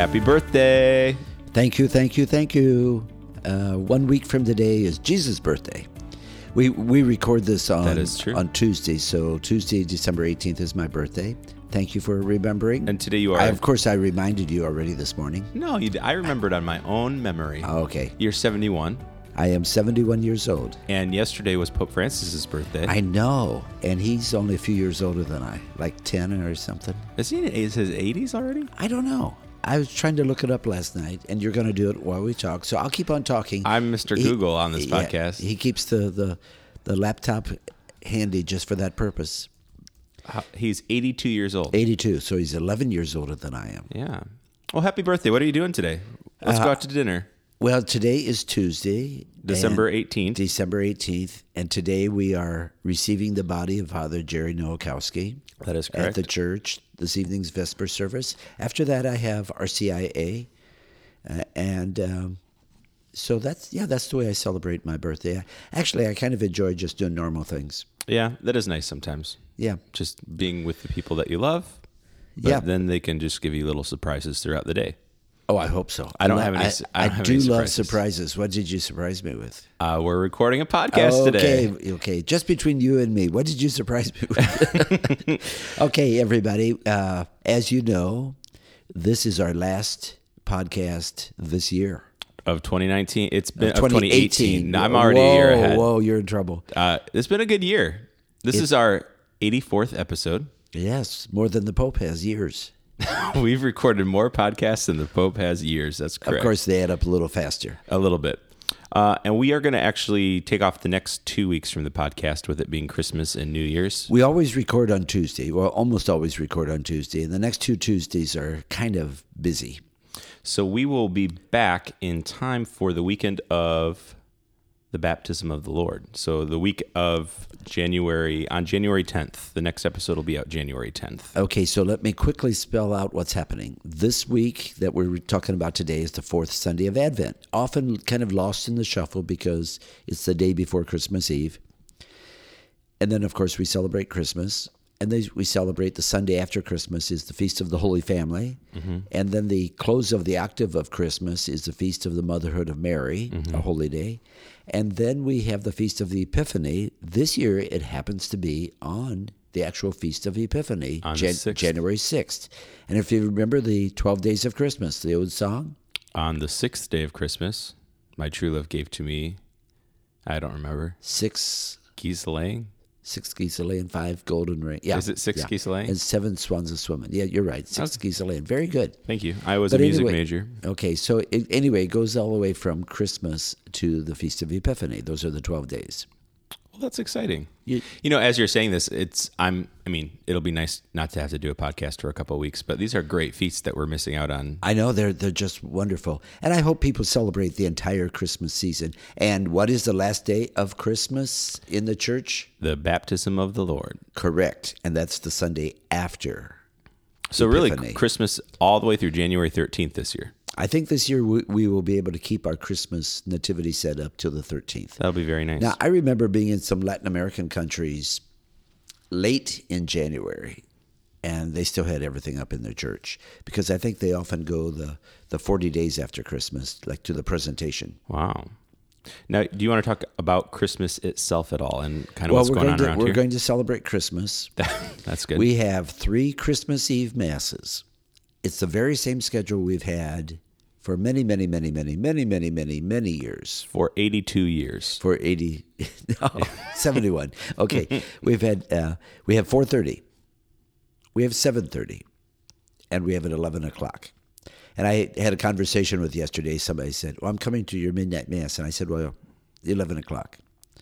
Happy birthday. Thank you, thank you, thank you. Uh, one week from today is Jesus' birthday. We we record this on That is true. on Tuesday, so Tuesday, December eighteenth is my birthday. Thank you for remembering. And today you are. I, of course, I reminded you already this morning. no, you, I remembered on my own memory. Oh, okay, You're 71, I am seventy-one years old. and yesterday was Pope Francis's birthday. I know, and he's only a few years older than I, like ten or something. Is he in his 80s already? I don't know. I was trying to look it up last night, and you're going to do it while we talk. So I'll keep on talking. I'm Mr. He- Google on this yeah, podcast. He keeps the, the the laptop handy just for that purpose. How- He's 82 years old. 82, so he's 11 years older than I am. Yeah. Well, happy birthday. What are you doing today? Let's Uh, go out to dinner. Well, today is Tuesday, December 18th. December 18th, and today we are receiving the body of Father Jerry Nowakowski That is correct. at the church this evening's Vesper service. After that, I have RCIA, uh, and um, so that's yeah, that's the way I celebrate my birthday. Actually, I kind of enjoy just doing normal things. Yeah, that is nice sometimes. Yeah, Just being with the people that you love. Yeah. then they can just give you little surprises throughout the day. Oh, I hope so. I don't lo- have any I, I have do any love surprises. What did you surprise me with? Uh, we're recording a podcast okay, today. okay. Just between you and me, what did you surprise me with? okay, everybody. Uh, as you know, this is our last podcast this year. Of 2019. It's been Of of 2018. I'm already whoa, a year ahead. Whoa, you're in trouble. Uh, it's been a good year. This is our 84th episode. Yes, more than the Pope has years. We've recorded more podcasts than the Pope has years. That's correct. Of course, they add up a little faster. A little bit. Uh, and we are going to actually take off the next two weeks from the podcast with it being Christmas and New Year's. We always record on Tuesday. Well, almost always record on Tuesday, and the next two Tuesdays are kind of busy. So we will be back in time for the weekend of the baptism of the Lord. So the week of January, on January 10th, the next episode will be out January 10th. Okay, so let me quickly spell out what's happening. This week that we're talking about today is the fourth Sunday of Advent, often kind of lost in the shuffle because it's the day before Christmas Eve. And then, of course, we celebrate Christmas. And then we celebrate the Sunday after Christmas is the Feast of the Holy Family. Mm-hmm. And then the close of the octave of Christmas is the Feast of the Motherhood of Mary, mm-hmm. a holy day. And then we have the Feast of the Epiphany. This year it happens to be on the actual Feast of Epiphany, the 6th. January 6th. And if you remember the 12 Days of Christmas, the old song, On the sixth day of Christmas, my true love gave to me, I don't remember, six geese laying. Six geese a laying, five golden ring. Yeah, Is it six yeah. geese a laying? And seven swans a swimming. Yeah, you're right. Six geese a laying. Very good. Thank you. I was But a music anyway- major. Okay, so it, anyway, it goes all the way from Christmas to the Feast of Epiphany. Those are the 12 days. Well, that's exciting. You- You, know, as you're saying this, it's I'm. I mean, it'll be nice not to have to do a podcast for a couple of weeks, but these are great feats that we're missing out on. I know they're they're just wonderful. And I hope people celebrate the entire Christmas season. And what is the last day of Christmas in the church? The baptism of the Lord. Correct. And that's the Sunday after. So really, Christmas all the way through January 13th this year. I think this year we, we will be able to keep our Christmas nativity set up till the 13th. That'll be very nice. Now, I remember being in some Latin American countries late in January, and they still had everything up in their church because I think they often go the, the 40 days after Christmas, like to the presentation. wow. Now, do you want to talk about Christmas itself at all and kind of Well, what's we're going going, on to, around we're here? going to celebrate Christmas. That's good. We have three Christmas Eve masses. It's the very same schedule we've had for many, many, many, many, many, many, many, many years. for 82 years. for 80 no, 71 okay we've had uh, we have 4.30 we have 7.30 and we have at 11 o'clock. And i had a conversation with yesterday somebody said well i'm coming to your midnight mass. And i said well 11 o'clock.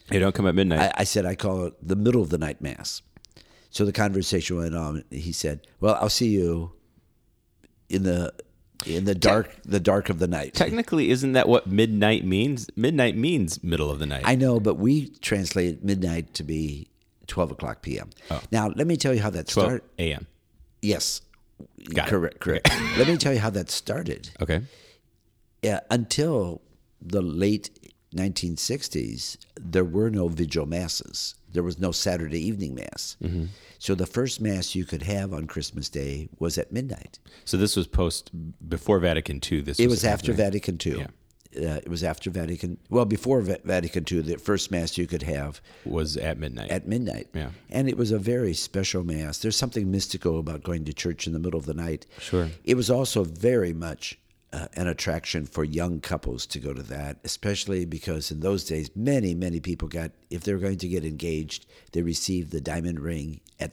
They don't come at midnight. I, I said i call it the middle of the night mass. So the conversation went on. He said well i'll see you in the in the dark the dark of the night Technically, isn't that what midnight means? Midnight means middle of the night. I know, but we translate midnight to be 12 o'clock p.m. Oh. Now, let me tell you how that 12 started. a.m. Yes. Got it. correct, correct. let me tell you how that started. Okay. Yeah, until the late 1960s, there were no vigil masses. There was no Saturday evening mass. Mm-hmm. So the first mass you could have on Christmas Day was at midnight. So this was post before Vatican II. This It was after happening. Vatican II. Uh, it was after Vatican. Well, before Va- Vatican II, the first mass you could have was at midnight. at midnight. Yeah. And it was a very special mass. There's something mystical about going to church in the middle of the night. Sure. It was also very much uh, an attraction for young couples to go to that, especially because in those days, many, many people got, if they were going to get engaged, they received the diamond ring at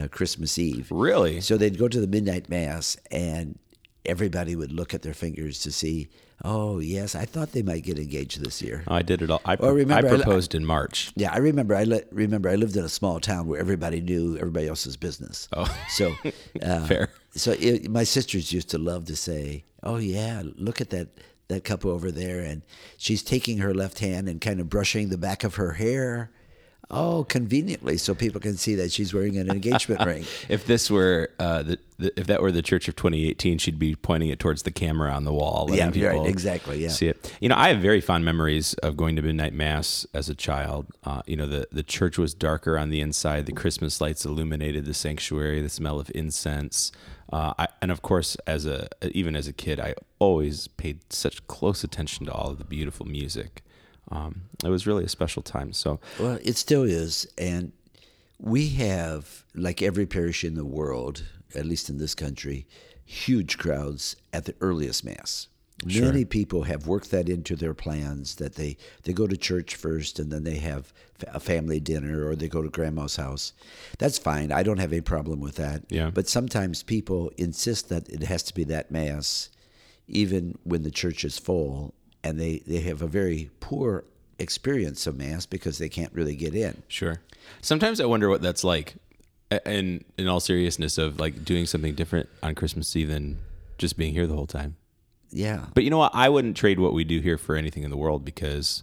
uh, Christmas Eve. really? So they'd go to the midnight mass, and everybody would look at their fingers to see, oh, yes, I thought they might get engaged this year. Oh, I did it all. I, remember, I I proposed in March. Yeah, I remember. I li- remember. I lived in a small town where everybody knew everybody else's business. Oh. so uh, Fair. So it, my sisters used to love to say, "Oh yeah, look at that that couple over there," and she's taking her left hand and kind of brushing the back of her hair. Oh, conveniently, so people can see that she's wearing an engagement ring. If this were uh, the, the if that were the Church of 2018, she'd be pointing it towards the camera on the wall. Yeah, right, exactly, yeah. see it. You know, I have very fond memories of going to midnight mass as a child. Uh, you know, the the church was darker on the inside. The Christmas lights illuminated the sanctuary. The smell of incense. Uh, I, and of course, as a even as a kid, I always paid such close attention to all of the beautiful music. Um, it was really a special time. So, Well, it still is. And we have, like every parish in the world, at least in this country, huge crowds at the earliest Mass. Many people have worked that into their plans that they, they go to church first and then they have a family dinner or they go to grandma's house. That's fine. I don't have any problem with that. Yeah. But sometimes people insist that it has to be that Mass, even when the church is full, and they, they have a very poor experience of Mass because they can't really get in. Sure. Sometimes I wonder what that's like, and in all seriousness, of like doing something different on Christmas Eve than just being here the whole time. Yeah. But you know what? I wouldn't trade what we do here for anything in the world because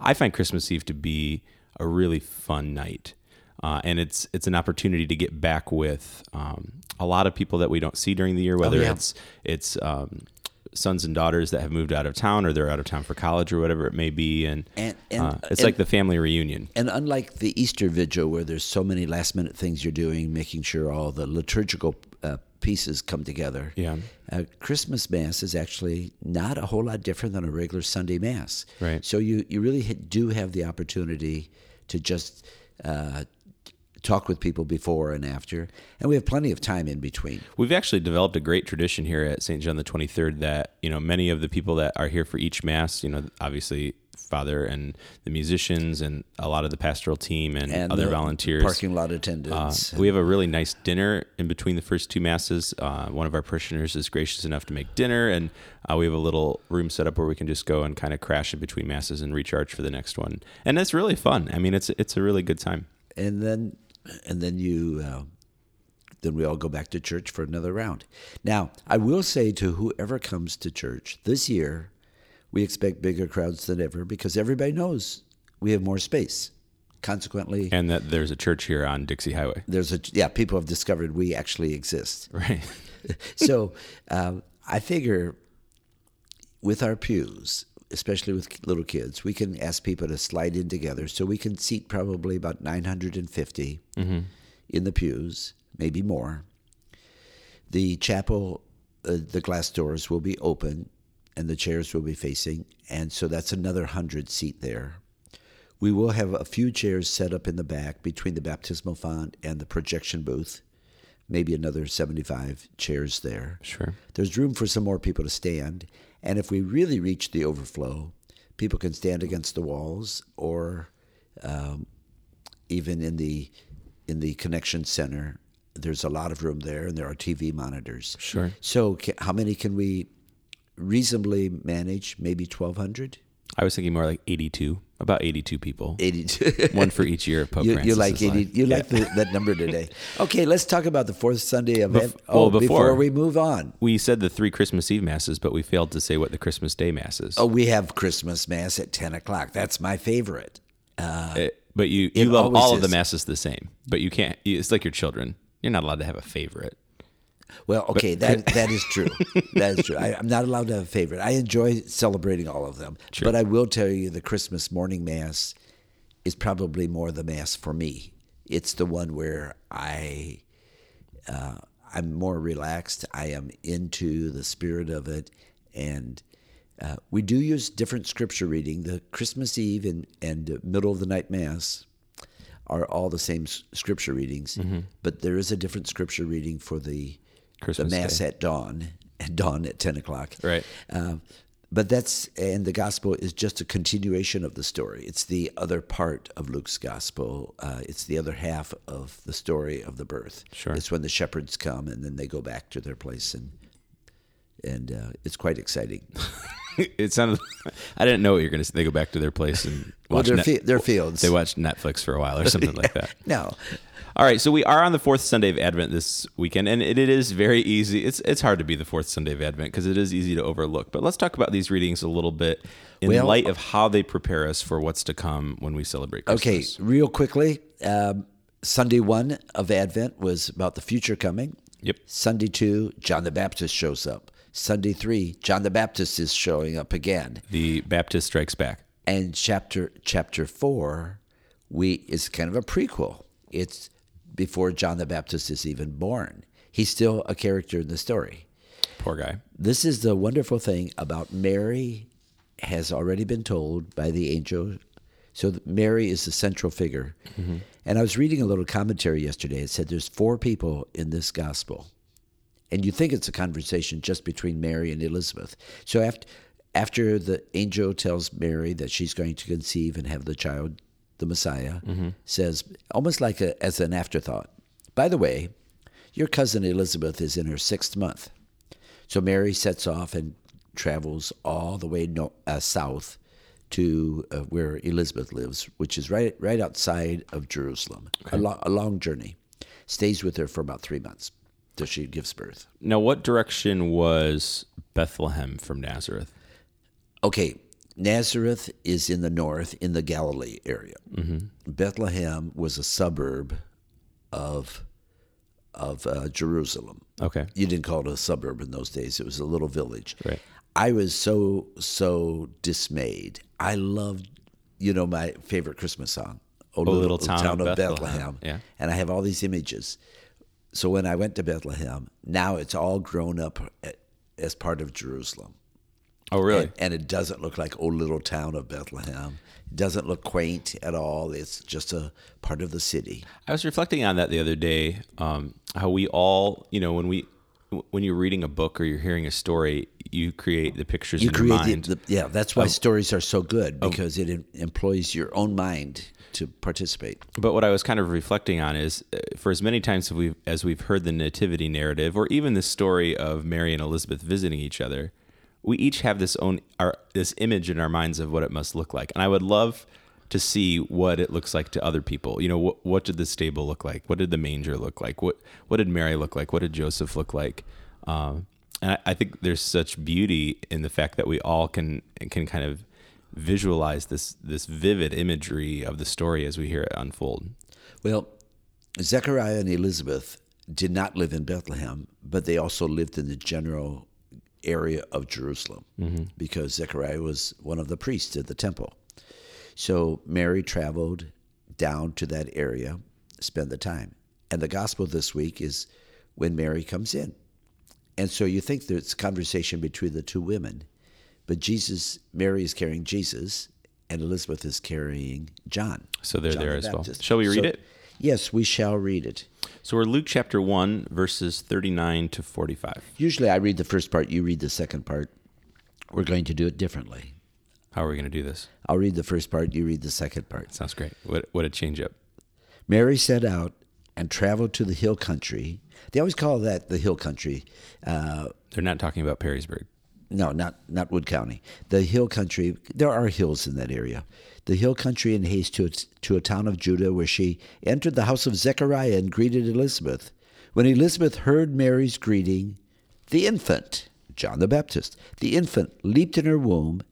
I find Christmas Eve to be a really fun night, uh, and it's it's an opportunity to get back with um, a lot of people that we don't see during the year, whether yeah. it's it's um, sons and daughters that have moved out of town or they're out of town for college or whatever it may be, and, And- and- uh, it's and- like the family reunion. And unlike the Easter Vigil, where there's so many last minute things you're doing, making sure all the liturgical uh, pieces come together, Yeah. uh, Christmas Mass is actually not a whole lot different than a regular Sunday Mass. Right. So you, you really do have the opportunity to just uh, talk with people before and after. And we have plenty of time in between. We've actually developed a great tradition here at St. John the 23rd that, you know, many of the people that are here for each mass, you know, obviously Father and the musicians and a lot of the pastoral team and, And other the volunteers. Parking lot Uh, attendants. we have a really nice dinner in between the first two masses. Uh, one of our parishioners is gracious enough to make dinner, and uh, we have a little room set up where we can just go and kind of crash in between masses and recharge for the next one. And it's really fun. I mean, it's it's a really good time. and then and then you uh, then we all go back to church for another round. Now, I will say to whoever comes to church this year, we expect bigger crowds than ever because everybody knows we have more space. Consequently, And that there's a church here on Dixie Highway, there's a yeah, people have discovered we actually exist. right? so um, I figure with our pews, especially with little kids, we can ask people to slide in together. So we can seat probably about 950 in the pews, maybe more. The chapel, uh, the glass doors will be open and the chairs will be facing. And so that's another 100 seat there. We will have a few chairs set up in the back between the baptismal font and the projection booth, maybe another 75 chairs there. Sure. There's room for some more people to stand. And if we really reach the overflow, people can stand against the walls or um, even in the in the connection center. There's a lot of room there, and there are TV monitors. Sure. So, ca- how many can we reasonably manage? Maybe 1,200? I was thinking more like 82, about 82 people. 82. One for each year of Pope you, Francis. you like 80, you like the, that number today. Okay, let's talk about the fourth Sunday of Bef- oh, well, before, before- we move on. We said the three Christmas Eve masses, but we failed to say what the Christmas Day mass is. Oh, we have Christmas Mass at 10 o'clock. That's my favorite. Uh, but you, you love all of the masses the same, but you can't. you- It's like your children. You're not allowed to have a favorite. Well, okay, that that is true. that is true. I, I'm not allowed to have a favorite. I enjoy celebrating all of them, but I will tell you the Christmas morning mass is probably more the mass for me. It's the one where I uh, I'm more relaxed. I am into the spirit of it, and uh, we do use different scripture reading. The Christmas Eve and and middle of the night mass are all the same scripture readings, Mm-hmm. but there is a different scripture reading for the Christmas the mass Day. at dawn, at dawn at ten o'clock. Right. Uh, but that's and the gospel is just a continuation of the story. It's the other part of Luke's gospel. Uh, it's the other half of the story of the birth. Sure. It's when the shepherds come and then they go back to their place and and uh, it's quite exciting. it sounded. I didn't know what you're going to say. They go back to their place and Well, watch their Net- fi- their fields. They watch Netflix for a while or something like that. No, All right, so we are on the fourth Sunday of Advent this weekend, and it, it is very easy. It's it's hard to be the fourth Sunday of Advent because it is easy to overlook. But let's talk about these readings a little bit in Well- light of how they prepare us for what's to come when we celebrate Christmas. Okay, real quickly. Um, Sunday one of Advent was about the future coming. Yep. Sunday two, John the Baptist shows up. Sunday three, John the Baptist is showing up again. The Baptist strikes back. And chapter chapter four, we is kind of a prequel. It's before John the Baptist is even born. He's still a character in the story. Poor guy. This is the wonderful thing about Mary has already been told by the angel. So Mary is the central figure. Mm-hmm. And I was reading a little commentary yesterday. It said there's four people in this gospel. And you think it's a conversation just between Mary and Elizabeth. So after after the angel tells Mary that she's going to conceive and have the child, the Messiah, says almost like a, as an afterthought. By the way, your cousin Elizabeth is in her sixth month. So Mary sets off and travels all the way no, uh, south to uh, where Elizabeth lives, which is right right outside of Jerusalem. A, lo- a long journey. Stays with her for about three months till she gives birth. Now, what direction was Bethlehem from Nazareth? Okay, Nazareth is in the north, in the Galilee area. Bethlehem was a suburb of of uh, Jerusalem. Okay. You didn't call it a suburb in those days; it was a little village. Right. I was so so dismayed. I loved, you know, my favorite Christmas song, "O, Little Town of Bethlehem." Yeah. and I have all these images. So when I went to Bethlehem, now it's all grown up as part of Jerusalem. Oh, really? And, and it doesn't look like old little town of Bethlehem. It doesn't look quaint at all. It's just a part of the city. I was reflecting on that the other day. Um, how we all, you know, when we, when you're reading a book or you're hearing a story, you create the pictures You in your mind. the, the yeah. That's why stories are so good because it em- employs your own mind to participate. But what I was kind of reflecting on is, uh, for as many times as we've, as we've heard the nativity narrative, or even the story of Mary and Elizabeth visiting each other, we each have this own our this image in our minds of what it must look like. And I would love to see what it looks like to other people. You know, what what did the stable look like? What did the manger look like? What what did Mary look like? What did Joseph look like? Um, and I, I think there's such beauty in the fact that we all can can kind of visualize this this vivid imagery of the story as we hear it unfold. Well, Zechariah and Elizabeth did not live in Bethlehem, but they also lived in the general area of Jerusalem mm-hmm. because Zechariah was one of the priests at the temple. So Mary traveled down to that area, spend the time. And the gospel this week is when Mary comes in. And so you think there's conversation between the two women, but Jesus, Mary is carrying Jesus, and Elizabeth is carrying John. So they're John there the as well. Shall we read So- it? Yes, we shall read it. So we're Luke chapter 1, verses 39 to 45. Usually I read the first part, you read the second part. We're going to do it differently. How are we going to do this? I'll read the first part, you read the second part. Sounds great. What, what a change up. Mary set out and traveled to the hill country. They always call that the hill country. Uh, They're not talking about Perrysburg. No, not not Wood County. The hill country. There are hills in that area. The hill country in haste to to a town of Judah, where she entered the house of Zechariah and greeted Elizabeth. When Elizabeth heard Mary's greeting, the infant, John the Baptist, the infant leaped in her womb,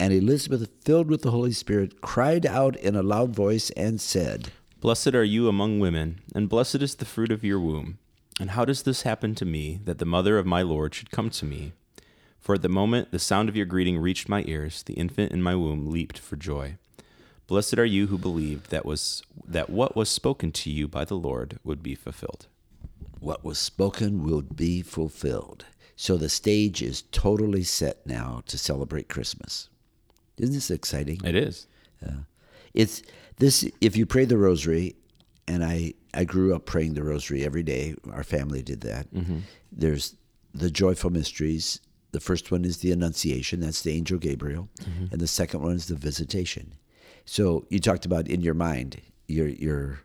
and Elizabeth, filled with the Holy Spirit, cried out in a loud voice and said, Blessed are you among women, and blessed is the fruit of your womb. And how does this happen to me, that the mother of my Lord should come to me? For at the moment the sound of your greeting reached my ears, the infant in my womb leaped for joy. Blessed are you who believed that was that what was spoken to you by the Lord would be fulfilled. What was spoken will be fulfilled. So the stage is totally set now to celebrate Christmas. Isn't this exciting? It is. Uh, it's this if you pray the rosary and I I grew up praying the rosary every day. Our family did that. Mm-hmm. There's the joyful mysteries. The first one is the Annunciation. That's the angel Gabriel, mm-hmm. and the second one is the Visitation. So you talked about in your mind your your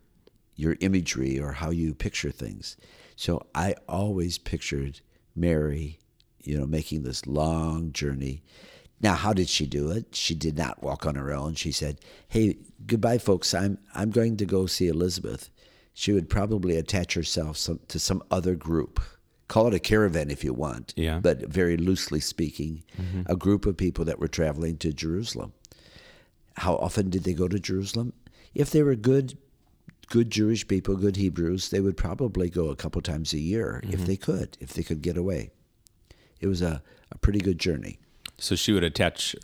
your imagery or how you picture things. So I always pictured Mary, you know, making this long journey. Now, how did she do it? She did not walk on her own. She said, "Hey, goodbye, folks. I'm I'm going to go see Elizabeth." She would probably attach herself some, to some other group. Call it a caravan if you want, Yeah. but very loosely speaking, mm-hmm. a group of people that were traveling to Jerusalem. How often did they go to Jerusalem? If they were good, good Jewish people, good Hebrews, they would probably go a couple times a year if mm-hmm. they could, if they could get away. It was a, a pretty good journey. So she would attach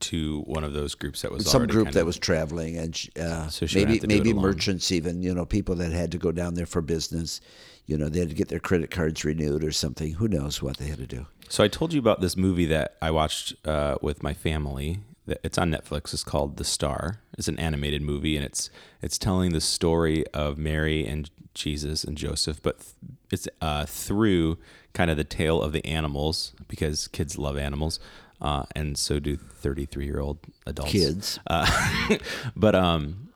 to one of those groups that was Some group that of- was traveling, and sh- uh, So she maybe have to do it maybe merchants, even you know, people that had to go down there for business. You know, they had to get their credit cards renewed or something. Who knows what they had to do? So I told you about this movie that I watched uh, with my family. It's on Netflix. It's called The Star. It's an animated movie, and it's it's telling the story of Mary and Jesus and Joseph, but th- it's uh, through kind of the tale of the animals because kids love animals, uh, and so do thirty three year old adults. Kids. Uh, but um,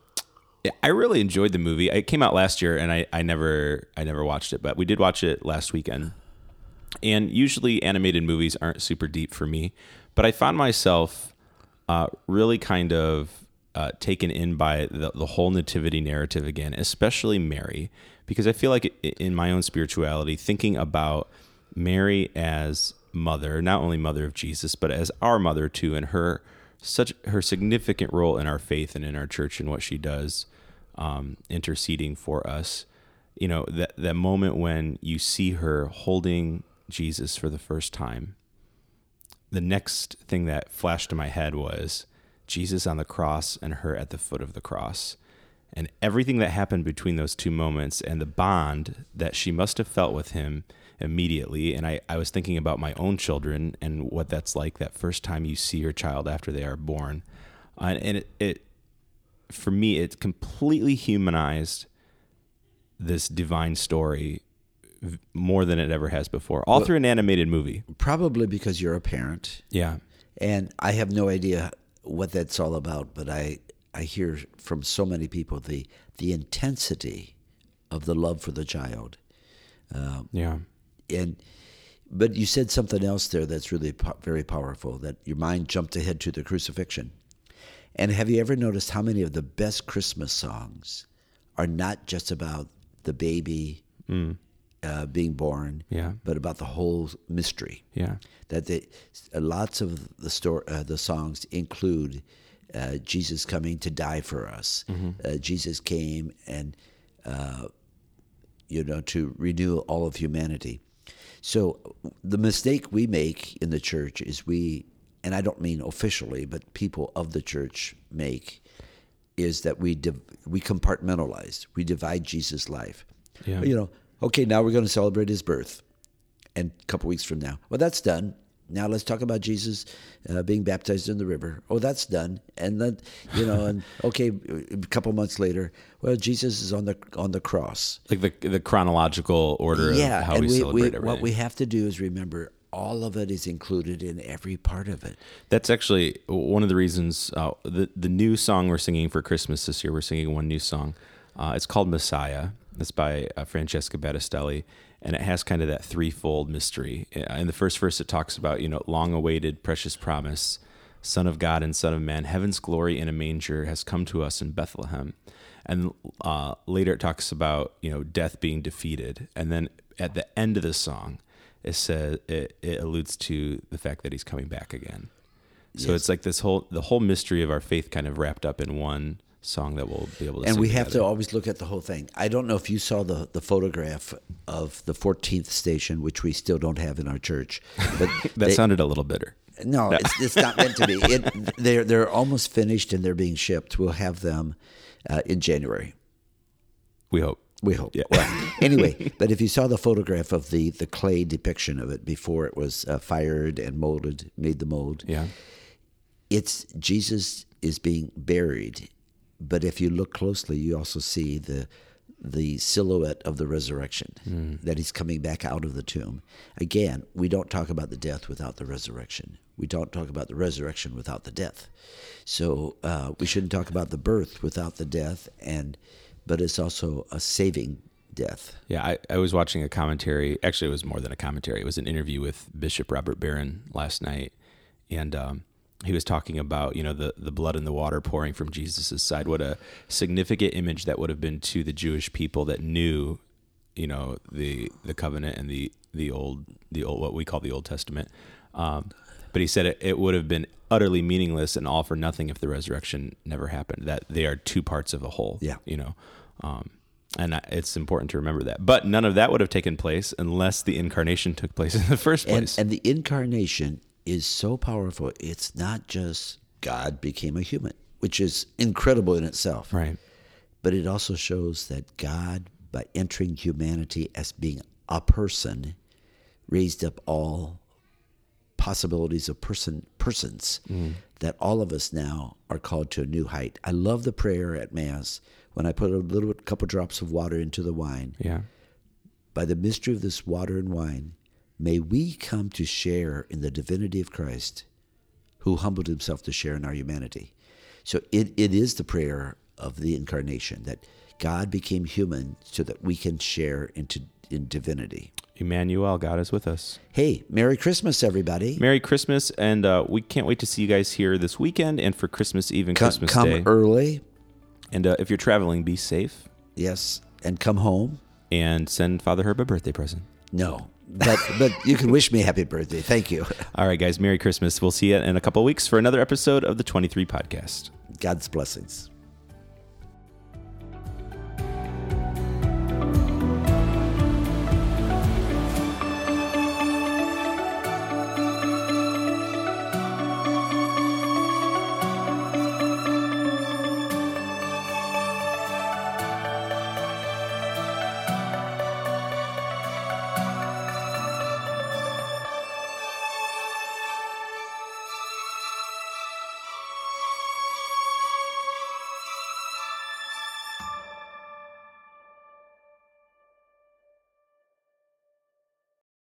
I really enjoyed the movie. It came out last year, and I, I never I never watched it, but we did watch it last weekend. And usually, animated movies aren't super deep for me, but I found myself uh, really kind of uh, taken in by the, the whole nativity narrative again, especially Mary, because I feel like in my own spirituality, thinking about Mary as mother, not only mother of Jesus, but as our mother too, and her such her significant role in our faith and in our church and what she does, um, interceding for us. You know that that moment when you see her holding Jesus for the first time. The next thing that flashed to my head was Jesus on the cross and her at the foot of the cross. And everything that happened between those two moments and the bond that she must have felt with him immediately. And I, I was thinking about my own children and what that's like that first time you see your child after they are born. Uh, and it, it, for me, it completely humanized this divine story more than it ever has before, all through an animated movie. Probably because you're a parent, Yeah. and I have no idea what that's all about. But I I hear from so many people the the intensity of the love for the child. Yeah. And but you said something else there that's really po- very powerful that your mind jumped ahead to the crucifixion and have you ever noticed how many of the best christmas songs are not just about the baby uh, being born Yeah. but about the whole mystery Yeah. that they, uh, lots of the store uh, the songs include uh, Jesus coming to die for us. Uh, Jesus came and uh, you know to renew all of humanity. So the mistake we make in the church is we, and I don't mean officially, but people of the church make, is that we div- we compartmentalize. We divide Jesus' life. Yeah. You know, okay, now we're going to celebrate his birth, and a couple weeks from now, well, that's done. Now let's talk about Jesus uh, being baptized in the river. Oh, that's done. And then, you know, and okay, a couple months later, well, Jesus is on the on the cross. Like the the chronological order yeah, of how and we, we, celebrate we everything. what we have to do is remember all of it is included in every part of it. That's actually one of the reasons. Uh, the the new song we're singing for Christmas this year. We're singing one new song. Uh, it's called Messiah. It's by uh, Francesca Battistelli, and it has kind of that threefold mystery. Uh, In the first verse, it talks about you know long-awaited precious promise, Son of God and Son of Man, heaven's glory in a manger has come to us in Bethlehem, and uh, later it talks about you know death being defeated, and then at the end of the song, it says it, it alludes to the fact that he's coming back again. So it's like this whole the whole mystery of our faith kind of wrapped up in one song that we'll be able to. and we have to always look at the whole thing. I don't know if you saw the, the photograph of the 14th station, which we still don't have in our church. But That they, sounded a little bitter. No, it's, it's not meant to be. It, they're they're almost finished and they're being shipped. We'll have them uh, in January. We hope. We hope. Yeah. Well, anyway, but if you saw the photograph of the the clay depiction of it before it was uh, fired and molded, made the mold. Yeah. It's Jesus is being buried, but if you look closely, you also see the the silhouette of the resurrection that he's coming back out of the tomb. Again, we don't talk about the death without the resurrection. We don't talk about the resurrection without the death. So uh, we shouldn't talk about the birth without the death, and but it's also a saving death. Yeah, I, I was watching a commentary. Actually, it was more than a commentary. It was an interview with Bishop Robert Barron last night, and um, he was talking about you know the the blood and the water pouring from Jesus' side. What a significant image that would have been to the Jewish people that knew, you know, the the covenant and the the old the old what we call the Old Testament. Um, but he said it, it would have been utterly meaningless and all for nothing if the resurrection never happened. That they are two parts of a whole. Yeah. you know. Um, and it's important to remember that. But none of that would have taken place unless the incarnation took place in the first And, place. and the incarnation is so powerful. It's not just God became a human, which is incredible in itself. right. But it also shows that God, by entering humanity as being a person, raised up all possibilities of person persons mm. that all of us now are called to a new height. I love the prayer at Mass when I put a little couple drops of water into the wine. Yeah. By the mystery of this water and wine, may we come to share in the divinity of Christ, who humbled himself to share in our humanity. So it, it is the prayer of the incarnation that God became human so that we can share into in divinity. Emmanuel, God is with us. Hey, Merry Christmas, everybody. Merry Christmas, and uh, we can't wait to see you guys here this weekend and for Christmas Eve and come Christmas come Day. early, And uh, if you're traveling, be safe yes, and come home. and send Father Herb a birthday present. No, but but you can wish me a happy birthday. Thank you. All right, guys, Merry Christmas. We'll see you in a couple weeks for another episode of the 23 podcast. God's blessings.